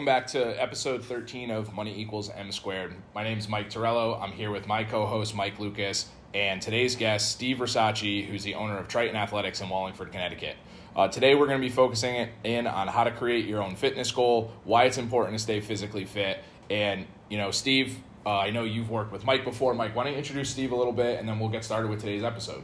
welcome back to episode 13 of Money Equals M Squared. My name is Mike Torello. I'm here with my co host, Mike Lucas, and today's guest, Steve Rossacci, who's the owner of Triton Athletics in Wallingford, Connecticut. Uh, today, we're going to be focusing in on how to create your own fitness goal, why it's important to stay physically fit, and, you know, Steve, uh, I know you've worked with Mike before. Mike, why don't you introduce Steve a little bit, and then we'll get started with today's episode.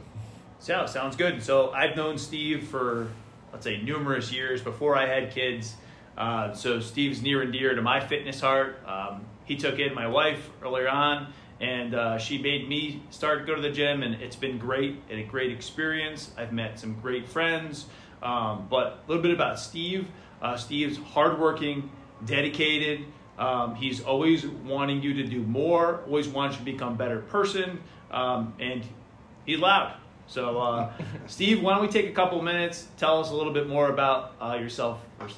So, sounds good. So, I've known Steve for, let's say, numerous years before I had kids. Uh, so Steve's near and dear to my fitness heart. Um, he took in my wife earlier on, and uh, she made me start to go to the gym, and it's been great and a great experience. I've met some great friends. Um, but a little bit about Steve. Uh, Steve's hardworking, dedicated. Um, he's always wanting you to do more, always wants you to become a better person, um, and he's loud. So, uh, Steve, why don't we take a couple minutes? Tell us a little bit more about uh, yourself first.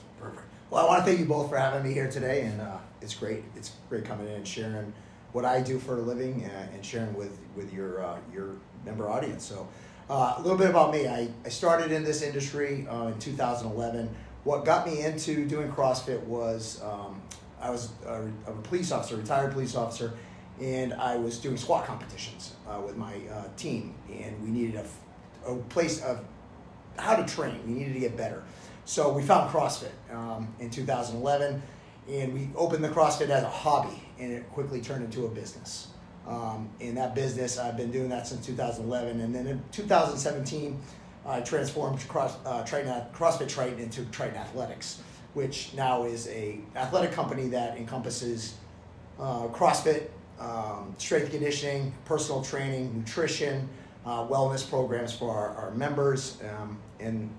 Well, I want to thank you both for having me here today, and uh, it's great. It's great coming in and sharing what I do for a living and, and sharing with with your uh, your member audience. So, uh, a little bit about me. I, I started in this industry uh, in 2011. What got me into doing CrossFit was um, I was a, a, police officer, retired police officer, and I was doing squat competitions uh, with my uh, team, and we needed a, a place of how to train. We needed to get better. So we found CrossFit um, in 2011, and we opened the CrossFit as a hobby, and it quickly turned into a business. Um, in that business, I've been doing that since 2011, and then in 2017, I transformed cross, uh, Triton, CrossFit Triton into Triton Athletics, which now is a athletic company that encompasses uh, CrossFit, um, strength conditioning, personal training, nutrition, uh, wellness programs for our, our members, um, and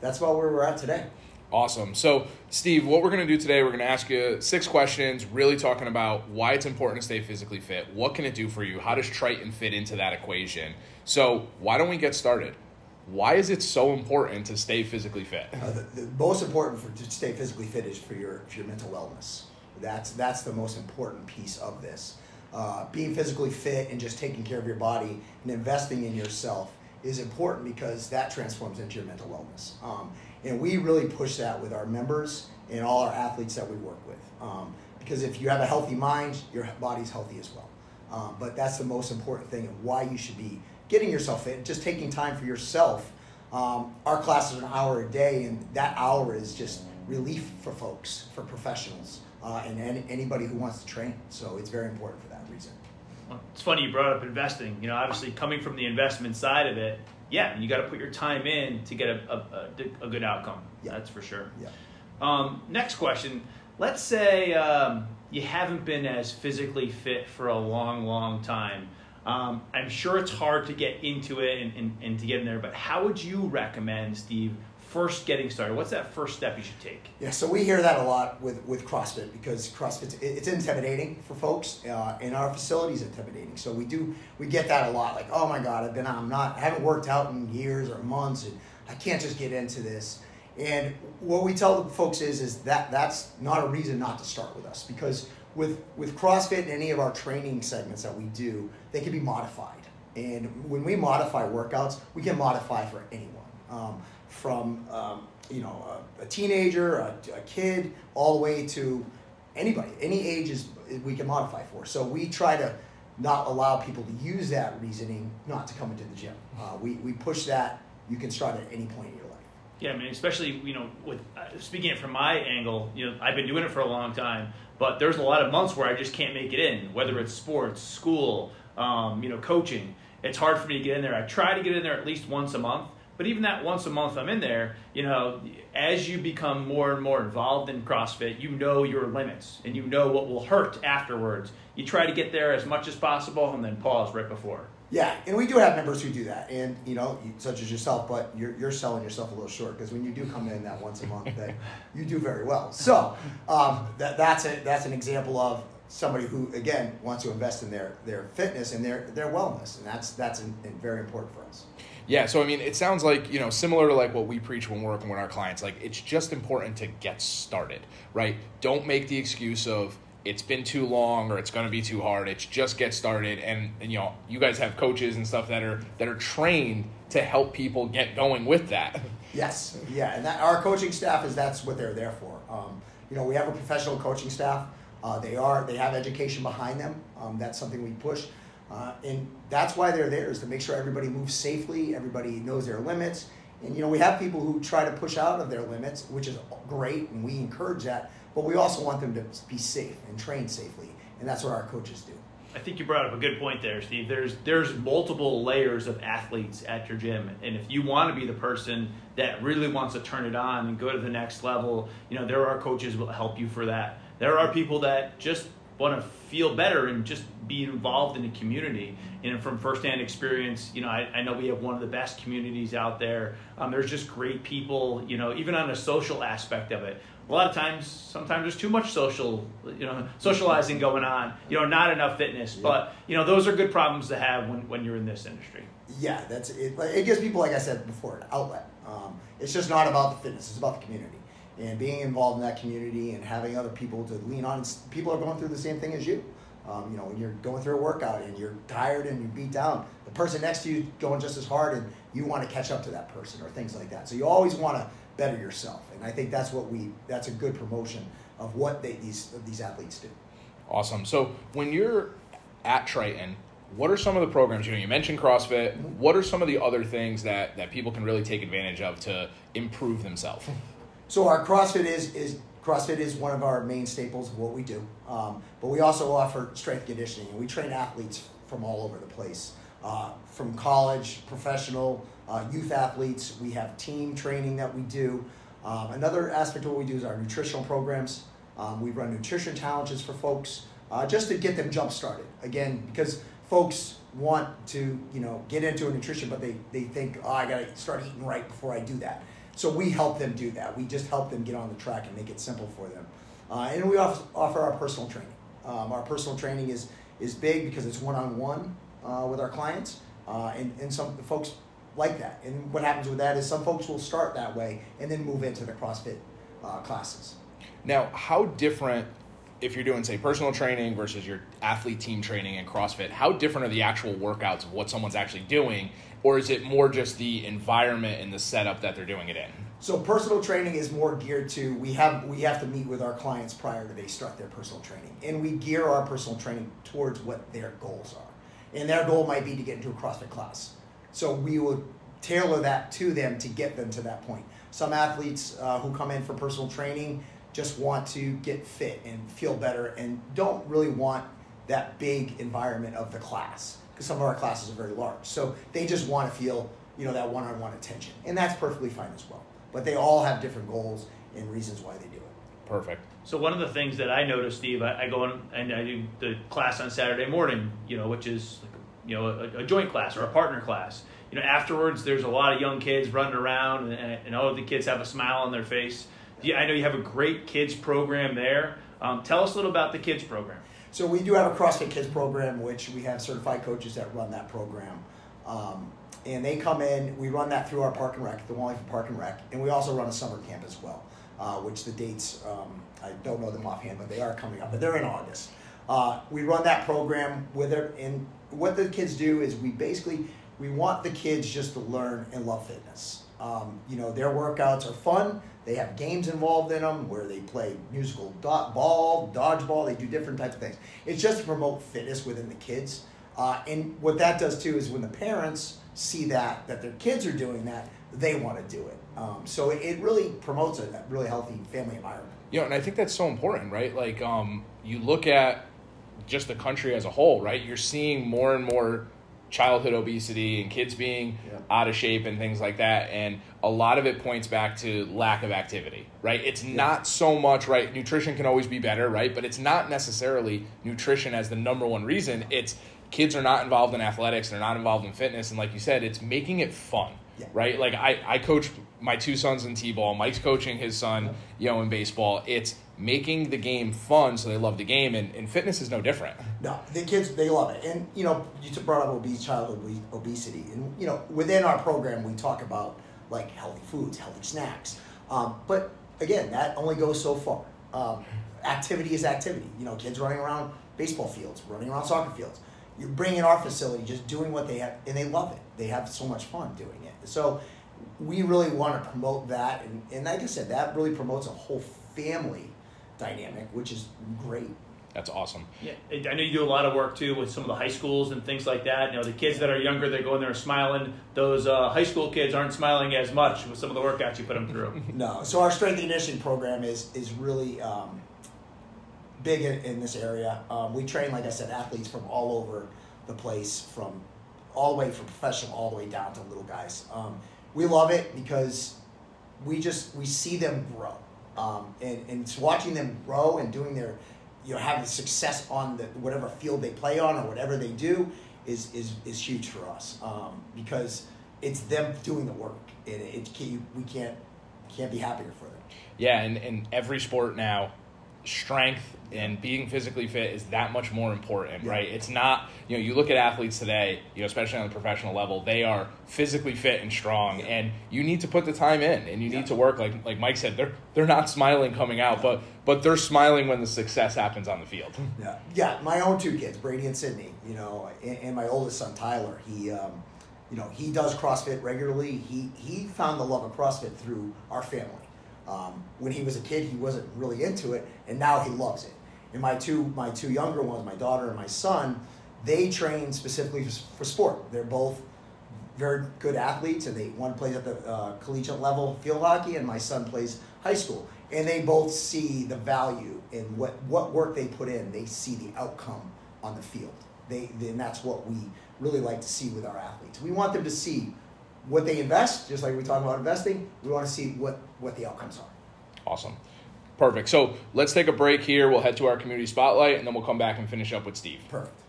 that's about where we're at today. Awesome. So, Steve, what we're going to do today, we're going to ask you six questions, really talking about why it's important to stay physically fit. What can it do for you? How does Triton fit into that equation? So, why don't we get started? Why is it so important to stay physically fit? Uh, the, the, most important for to stay physically fit is for your for your mental wellness. That's that's the most important piece of this. Uh, being physically fit and just taking care of your body and investing in yourself is important because that transforms into your mental wellness. Um, and we really push that with our members and all our athletes that we work with. Um, because if you have a healthy mind, your body's healthy as well. Um, but that's the most important thing and why you should be getting yourself fit, just taking time for yourself. Um, our class is an hour a day, and that hour is just relief for folks, for professionals, uh, and any, anybody who wants to train. So it's very important for that reason. Well, it's funny you brought up investing. You know, obviously coming from the investment side of it, yeah, you got to put your time in to get a, a, a good outcome. Yeah. That's for sure. Yeah. Um, next question. Let's say um, you haven't been as physically fit for a long, long time. Um, I'm sure it's hard to get into it and, and, and to get in there, but how would you recommend, Steve, first getting started? What's that first step you should take? Yeah, so we hear that a lot with, with CrossFit because CrossFit it's intimidating for folks, uh, and our is intimidating. So we do we get that a lot. Like, oh my God, I've been I'm not I haven't worked out in years or months, and I can't just get into this. And what we tell the folks is is that that's not a reason not to start with us because with with CrossFit and any of our training segments that we do, they can be modified. And when we modify workouts, we can modify for anyone. Um, from um, you know a, a teenager, a, a, kid, all the way to anybody. Any age is we can modify for. So we try to not allow people to use that reasoning not to come into the gym. Uh, we we push that. You can start at any point in your life. Yeah, I mean, especially you know, with uh, speaking from my angle, you know, I've been doing it for a long time, but there's a lot of months where I just can't make it in, whether it's sports, school, um, you know, coaching. It's hard for me to get in there. I try to get in there at least once a month, but even that once a month I'm in there, you know, as you become more and more involved in CrossFit, you know your limits and you know what will hurt afterwards. You try to get there as much as possible and then pause right before. Yeah, and we do have members who do that, and you know, such as yourself. But you're, you're selling yourself a little short because when you do come in that once a month, that you do very well. So um, that that's a that's an example of somebody who again wants to invest in their their fitness and their their wellness, and that's that's an, an very important for us. Yeah, so I mean, it sounds like you know similar to like what we preach when we're working with our clients. Like it's just important to get started, right? Don't make the excuse of it's been too long or it's going to be too hard. It's just get started, and, and you know you guys have coaches and stuff that are that are trained to help people get going with that. Yes, yeah, and that, our coaching staff is that's what they're there for. Um, you know, we have a professional coaching staff. Uh, they are they have education behind them. Um, that's something we push, uh, and that's why they're there is to make sure everybody moves safely, everybody knows their limits, and you know we have people who try to push out of their limits, which is great, and we encourage that. But we also want them to be safe and train safely, and that's what our coaches do. I think you brought up a good point there, Steve. There's there's multiple layers of athletes at your gym, and if you want to be the person that really wants to turn it on and go to the next level, you know there are coaches will help you for that. There are people that just want to feel better and just be involved in the community. And from firsthand experience, you know, I, I know we have one of the best communities out there. Um, there's just great people, you know, even on the social aspect of it. A lot of times, sometimes there's too much social, you know, socializing going on. You know, not enough fitness. Yeah. But you know, those are good problems to have when, when you're in this industry. Yeah, that's it. It gives people, like I said before, an outlet. Um, it's just not about the fitness; it's about the community and being involved in that community and having other people to lean on. People are going through the same thing as you. Um, you know, when you're going through a workout and you're tired and you're beat down, the person next to you going just as hard and you want to catch up to that person or things like that. So you always want to better yourself, and I think that's what we that's a good promotion of what they, these these athletes do. Awesome. So when you're at Triton, what are some of the programs you know? You mentioned CrossFit. Mm-hmm. What are some of the other things that that people can really take advantage of to improve themselves? So our CrossFit is is CrossFit is one of our main staples of what we do, um, but we also offer strength conditioning, and we train athletes from all over the place, uh, from college, professional, uh, youth athletes. We have team training that we do. Um, another aspect of what we do is our nutritional programs. Um, we run nutrition challenges for folks uh, just to get them jump started. Again, because folks want to you know get into nutrition, but they, they think, oh, I got to start eating right before I do that. So we help them do that. We just help them get on the track and make it simple for them. Uh, and we offer, offer our personal training. Um, our personal training is, is big because it's one on one with our clients. Uh, and, and some folks like that. And what happens with that is some folks will start that way and then move into the CrossFit uh, classes. Now, how different, if you're doing, say, personal training versus your athlete team training and CrossFit, how different are the actual workouts of what someone's actually doing? or is it more just the environment and the setup that they're doing it in? So personal training is more geared to we have we have to meet with our clients prior to they start their personal training, and we gear our personal training towards what their goals are, and their goal might be to get into a CrossFit class. So we will tailor that to them to get them to that point. Some athletes uh, who come in for personal training just want to get fit and feel better and don't really want that big environment of the class because some of our classes are very large. So they just want to feel, you know, that one-on-one attention, and that's perfectly fine as well. But they all have different goals and reasons why they do it. Perfect. So one of the things that I noticed, Steve, I, I go on and I do the class on Saturday morning, you know, which is like, you know a, a, joint class or a partner class. You know, afterwards there's a lot of young kids running around, and, and all of the kids have a smile on their face. I know you have a great kids program there. Um, tell us a little about the kids program. So we do have a CrossFit Kids program, which we have certified coaches that run that program. Um, and they come in, we run that through our Park and Rec, the Wallingford Park and Rec, and we also run a summer camp as well, uh, which the dates, um, I don't know them offhand, but they are coming up, but they're in August. Uh, we run that program with it, and what the kids do is we basically, we want the kids just to learn and love fitness. Um, you know, their workouts are fun. They have games involved in them where they play musical do- ball, dodgeball. They do different types of things. It's just to promote fitness within the kids. Uh, and what that does too is when the parents see that that their kids are doing that, they want to do it. Um, so it, it, really promotes a, really healthy family environment. You know, and I think that's so important, right? Like, um, you look at just the country as a whole, right? You're seeing more and more childhood obesity and kids being yeah. out of shape and things like that and a lot of it points back to lack of activity right it's yeah. not so much right nutrition can always be better right but it's not necessarily nutrition as the number one reason it's kids are not involved in athletics they're not involved in fitness and like you said it's making it fun yeah. right? Like i i coach my two sons in t-ball. Mike's coaching his son you know in baseball. It's making the game fun so they love the game and, and fitness is no different. No the kids they love it. And you know you brought up obese childhood obesity. And you know within our program we talk about like healthy foods healthy snacks. Um, but again that only goes so far. Um, activity is activity. You know kids running around baseball fields running around soccer fields. You bring in our facility just doing what they have and they love it. They have so much fun doing it so we really want to promote that and, and like i said that really promotes a whole family dynamic, which is great. That's awesome. Yeah, I know you do a lot of work too with some of the high schools and things like that. You know, the kids that are younger, they're going there smiling. Those uh, high school kids aren't smiling as much with some of the workouts you put them through. no, so our strength and conditioning program is is really um, big in, in, this area. Um, we train, like I said, athletes from all over the place, from all the way from professional all the way down to little guys. Um, we love it because we just we see them grow, um, and and it's watching them grow and doing their you know having success on the whatever field they play on or whatever they do is is is huge for us um, because it's them doing the work and it, it we can't can't be happier for them. Yeah, and in every sport now, strength and being physically fit is that much more important, yeah. right? It's not, you know, you look at athletes today, you know, especially on the professional level, they are physically fit and strong, yeah. and you need to put the time in, and you yeah. need to work. Like like Mike said, they're they're not smiling coming out, but but they're smiling when the success happens on the field. Yeah, yeah. My own two kids, Brady and Sydney, you know, and, and my oldest son Tyler, he. Um, you know, he does CrossFit regularly. He he found the love of CrossFit through our family. Um, when he was a kid, he wasn't really into it, and now he loves it and my two my two younger ones, my daughter and my son, they train specifically for sport. They're both very good athletes, and they one plays at the uh, collegiate level field hockey, and my son plays high school. And they both see the value in what what work they put in. They see the outcome on the field. They and that's what we really like to see with our athletes. We want them to see what they invest, just like we talk about investing. We want to see what what the outcomes are. Awesome. Perfect. So let's take a break here. We'll head to our community spotlight and then we'll come back and finish up with Steve. Perfect.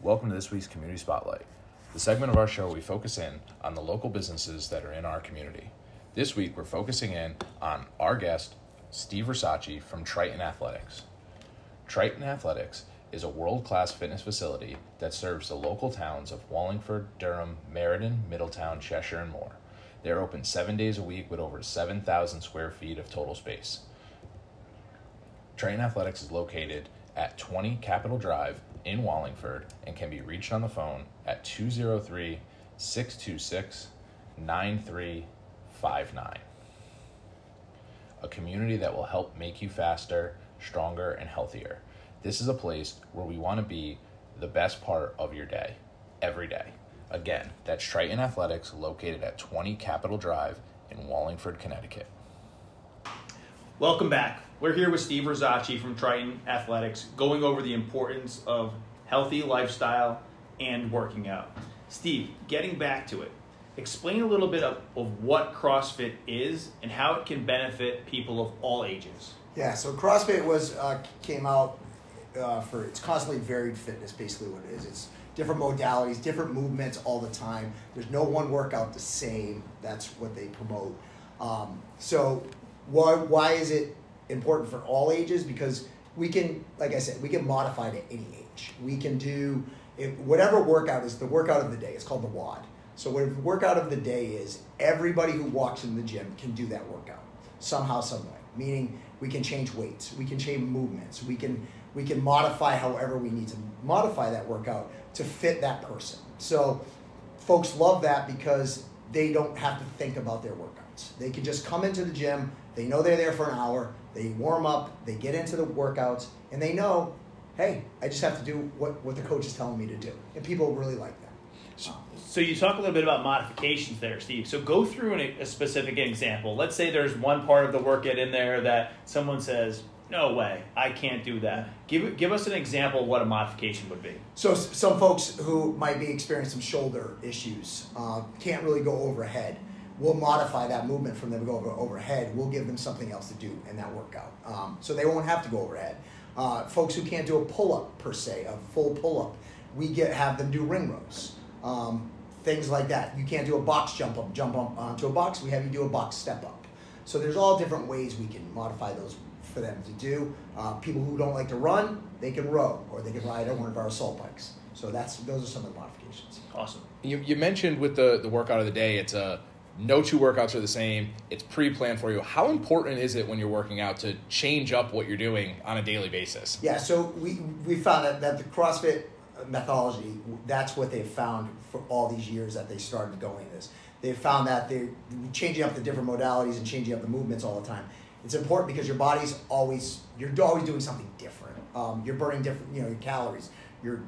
Welcome to this week's community spotlight, the segment of our show we focus in on the local businesses that are in our community. This week we're focusing in on our guest, Steve Rossacci from Triton Athletics. Triton Athletics is a world class fitness facility that serves the local towns of Wallingford, Durham, Meriden, Middletown, Cheshire, and more. They're open seven days a week with over 7,000 square feet of total space. Triton Athletics is located at 20 Capitol Drive in Wallingford and can be reached on the phone at 203 626 9359. A community that will help make you faster, stronger, and healthier. This is a place where we want to be the best part of your day, every day. Again, that's Triton Athletics located at 20 Capitol Drive in Wallingford, Connecticut. Welcome back. We're here with Steve Rossacci from Triton Athletics going over the importance of healthy lifestyle and working out. Steve, getting back to it, explain a little bit of, of what CrossFit is and how it can benefit people of all ages. Yeah, so CrossFit was uh, came out uh, for it's constantly varied fitness, basically what it is. It's different modalities, different movements all the time. There's no one workout the same. That's what they promote. Um, so why why is it important for all ages? Because we can, like I said, we can modify to any age. We can do whatever workout is the workout of the day. It's called the WOD. So what workout of the day is, everybody who walks in the gym can do that workout somehow, some way. Meaning we can change weights, we can change movements, we can we can modify however we need to modify that workout to fit that person. So folks love that because they don't have to think about their workouts. They can just come into the gym, they know they're there for an hour, they warm up, they get into the workouts, and they know, hey, I just have to do what, what the coach is telling me to do. And people really like that. So, so you talk a little bit about modifications there, Steve. So go through an, a specific example. Let's say there's one part of the workout in there that someone says, no way, I can't do that. Give give us an example of what a modification would be. So some folks who might be experiencing some shoulder issues uh, can't really go overhead. We'll modify that movement from them to go over overhead. We'll give them something else to do in that workout, um, so they won't have to go overhead. Uh, folks who can't do a pull up per se, a full pull up, we get have them do ring rows. Um, things like that. You can't do a box jump up, jump up onto a box. We have you do a box step up. So there's all different ways we can modify those for them to do. Uh, people who don't like to run, they can row or they can ride on one of our assault bikes. So that's those are some of the modifications. Awesome. You, you mentioned with the, the workout of the day, it's a no two workouts are the same. It's pre-planned for you. How important is it when you're working out to change up what you're doing on a daily basis? Yeah, so we we found that, that the CrossFit methodology, that's what they've found for all these years that they started going this. They've found that they're changing up the different modalities and changing up the movements all the time It's important because your body's always you're always doing something different. Um, you're burning different, you know, your calories. You're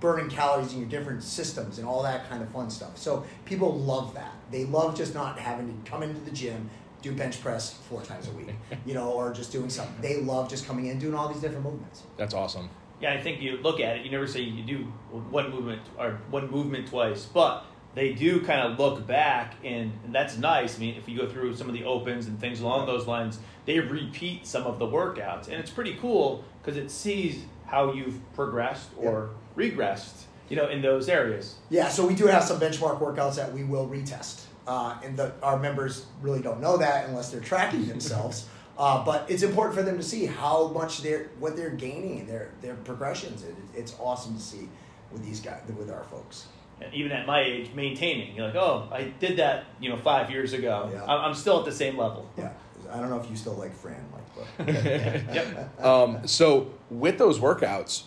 burning calories in your different systems and all that kind of fun stuff. So people love that. They love just not having to come into the gym, do bench press four times a week, you know, or just doing something. They love just coming in doing all these different movements. That's awesome. Yeah, I think you look at it. You never say you do one movement or one movement twice, but they do kind of look back, and, and that's nice. I mean, if you go through some of the opens and things along those lines, they repeat some of the workouts, and it's pretty cool because it sees how you've progressed or regressed, you know, in those areas. Yeah, so we do have some benchmark workouts that we will retest, uh, and the, our members really don't know that unless they're tracking themselves. Uh, but it's important for them to see how much they're what they're gaining, their their progressions. It, it's awesome to see with these guys, with our folks. And even at my age, maintaining, you're like, oh, I did that, you know, five years ago. Yeah. I'm I'm still at the same level. Yeah, I don't know if you still like Fran, Mike, but Yep. Um, so with those workouts,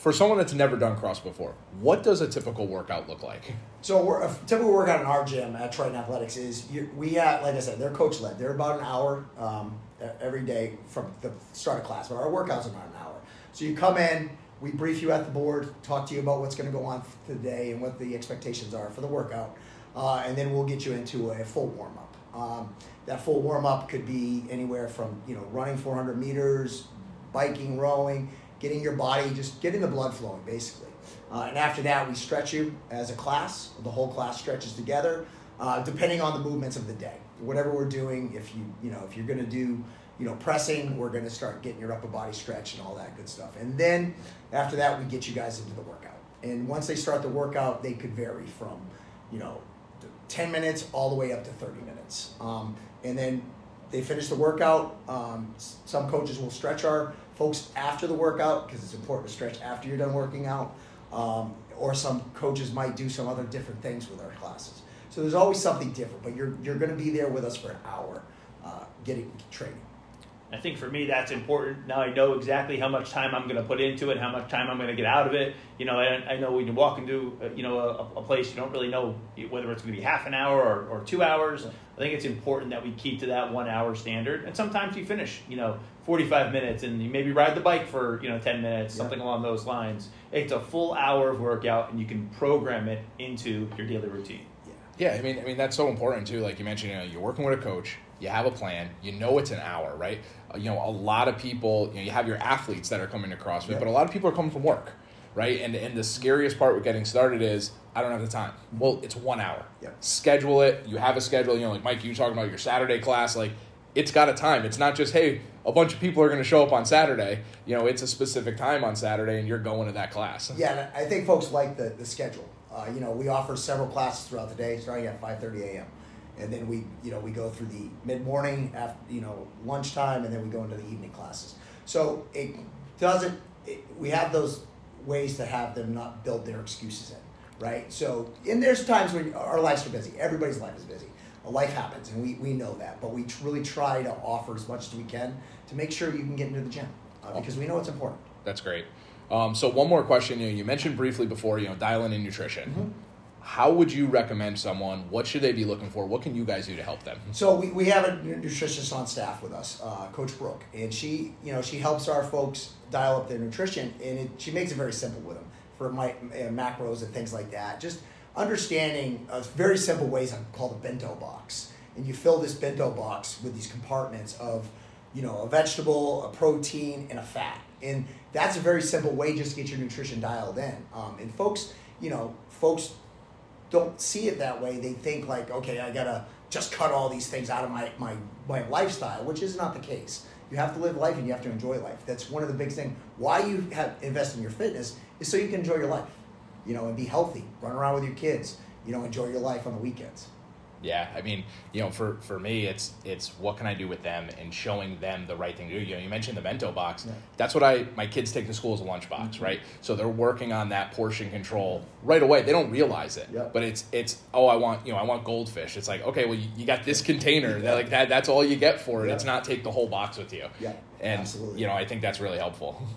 for someone that's never done cross before, what does a typical workout look like? So a typical workout in our gym at Triton Athletics is you, we at like I said, they're coach led. They're about an hour um, every day from the start of class, but our workouts are about an hour. So you come in, we brief you at the board, talk to you about what's going to go on for the day and what the expectations are for the workout, uh, and then we'll get you into a full warm up. Um, that full warm up could be anywhere from you know running 400 meters, biking, rowing, getting your body just getting the blood flowing basically. Uh, and after that, we stretch you as a class. The whole class stretches together, uh, depending on the movements of the day. Whatever we're doing, if you you know if you're going to do you know pressing, we're going to start getting your upper body stretch and all that good stuff. And then after that, we get you guys into the workout. And once they start the workout, they could vary from you know 10 minutes all the way up to 30 minutes. Um, and then they finish the workout. Um, some coaches will stretch our folks after the workout because it's important to stretch after you're done working out. Um, or some coaches might do some other different things with our classes. So there's always something different, but you're, you're going to be there with us for an hour uh, getting training. I think for me that's important. Now I know exactly how much time I'm going to put into it, how much time I'm going to get out of it. You know, I, I know when you walk into uh, you know a, a place, you don't really know whether it's going to be half an hour or, or two hours. I think it's important that we keep to that one hour standard. And sometimes you finish, you know, 45 minutes, and you maybe ride the bike for you know 10 minutes, Yeah. something along those lines. It's a full hour of workout, and you can program it into your daily routine. Yeah. Yeah, I mean, I mean that's so important too. Like you mentioned, you know, you're working with a coach, you have a plan, you know it's an hour, right? Uh, you know, a lot of people, you know, you have your athletes that are coming to CrossFit, Yep. but a lot of people are coming from work, right? And and the scariest part with getting started is I don't have the time. Well, it's one hour. Yep. Schedule it. You have a schedule. You know, like Mike, you talking about your Saturday class, like. It's got a time. It's not just hey, a bunch of people are going to show up on Saturday. You know, it's a specific time on Saturday, and you're going to that class. Yeah, and I think folks like the, the schedule. Uh, you know, we offer several classes throughout the day, starting at five thirty a.m. And then we, you know, we go through the mid morning, after you know, lunchtime, and then we go into the evening classes. So it doesn't. It, we have those ways to have them not build their excuses in, right? So, and there's times when our lives are busy. Everybody's life is busy. Life happens, and we, we know that. But we really try to offer as much as we can to make sure you can get into the gym uh, because we know it's important. That's great. Um, so one more question. You know, you mentioned briefly before, you know, dialing in nutrition. Mm-hmm. How would you recommend someone? What should they be looking for? What can you guys do to help them? So we, we have a nutritionist on staff with us, uh, Coach Brooke, and she you know she helps our folks dial up their nutrition, and it, she makes it very simple with them for my uh, macros and things like that. Just understanding very simple ways I called a bento box, and you fill this bento box with these compartments of you know a vegetable, a protein, and a fat, and that's a very simple way just to get your nutrition dialed in. Um, and folks, you know, folks don't see it that way. They think like, okay, I gotta just cut all these things out of my, my, my lifestyle, which is not the case. You have to live life and you have to enjoy life. That's one of the big things. Why you have invest in your fitness is so you can enjoy your life, you know, and be healthy, run around with your kids, you know, enjoy your life on the weekends. Yeah, I mean, you know, for for me, it's it's what can I do with them and showing them the right thing to do. You know, you mentioned the bento box. Yeah. That's what I my kids take to school as a lunchbox, Mhm. right? So they're working on that portion control right away. They don't realize it, Yeah. but it's it's oh, I want you know I want goldfish. It's like okay, well you, you got this container Yeah. that like that that's all you get for it. Yeah. It's not take the whole box with you. Yeah, and absolutely. you know I think that's really helpful.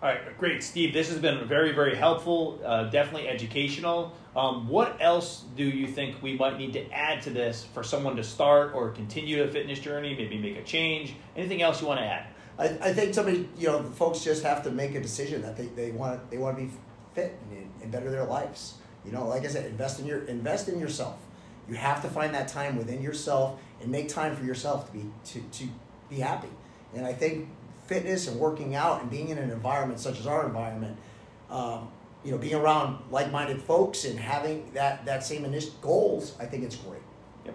All right, great, Steve. This has been very, very helpful. Uh, definitely educational. Um, what else do you think we might need to add to this for someone to start or continue a fitness journey? Maybe make a change. Anything else you want to add? I, I think somebody, you know, folks just have to make a decision that they, they want they want to be fit and, and better their lives. You know, like I said, invest in your invest in yourself. You have to find that time within yourself and make time for yourself to be to, to be happy. And I think fitness and working out and being in an environment such as our environment, um, you know, being around like-minded folks and having that that same initial goals, I think it's great.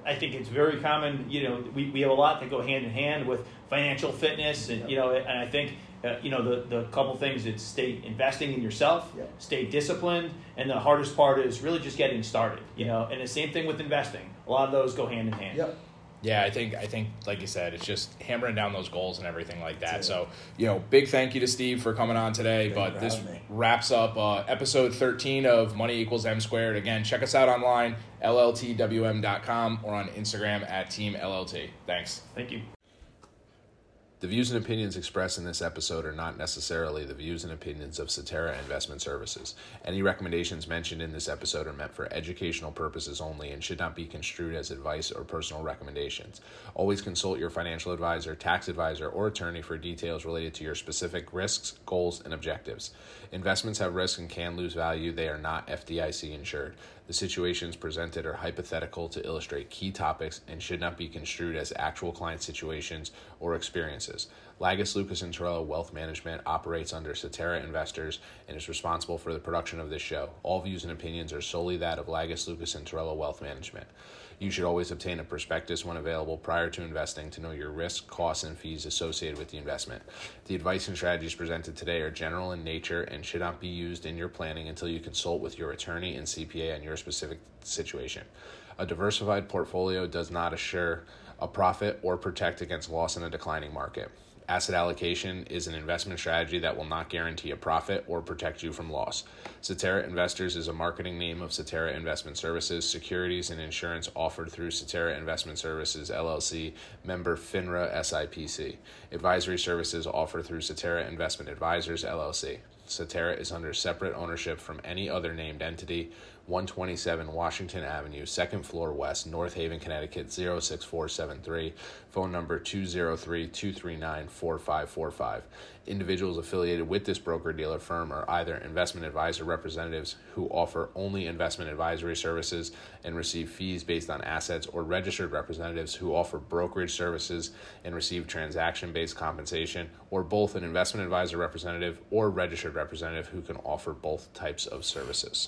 I think it's very common. You know, we, we have a lot that go hand in hand with financial fitness, and you know, and I think uh, you know the the couple things it's stay investing in yourself, Yep. stay disciplined, and the hardest part is really just getting started. You know, and the same thing with investing. A lot of those go hand in hand. Yep. Yeah, I think I think like you said, it's just hammering down those goals and everything like that. So you know, big thank you to Steve for coming on today. Thank but this wraps up uh, episode thirteen of Money Equals M Squared. Again, check us out online lltwm.com or on Instagram at Team LLT. Thanks. Thank you. The views and opinions expressed in this episode are not necessarily the views and opinions of Cetera Investment Services. Any recommendations mentioned in this episode are meant for educational purposes only and should not be construed as advice or personal recommendations. Always consult your financial advisor, tax advisor, or attorney for details related to your specific risks, goals, and objectives. Investments have risk and can lose value. They are not FDIC insured. The situations presented are hypothetical to illustrate key topics and should not be construed as actual client situations or experiences. Lagos, Lucas, and Torello Wealth Management operates under Cetera Investors and is responsible for the production of this show. All views and opinions are solely that of Lagos, Lucas, and Torello Wealth Management. You should always obtain a prospectus when available prior to investing to know your risk, costs, and fees associated with the investment. The advice and strategies presented today are general in nature and should not be used in your planning until you consult with your attorney and CPA on your specific situation. A diversified portfolio does not assure a profit or protect against loss in a declining market. Asset allocation is an investment strategy that will not guarantee a profit or protect you from loss. Cetera Investors is a marketing name of Cetera Investment Services, securities and insurance offered through Cetera Investment Services LLC, member FINRA SIPC. Advisory services offered through Cetera Investment Advisors LLC. Cetera is under separate ownership from any other named entity. 127 Washington Avenue, second floor west, North Haven, Connecticut 06473. Phone number 203 239 4545. Individuals affiliated with this broker dealer firm are either investment advisor representatives who offer only investment advisory services and receive fees based on assets, or registered representatives who offer brokerage services and receive transaction based compensation, or both an investment advisor representative or registered representative who can offer both types of services.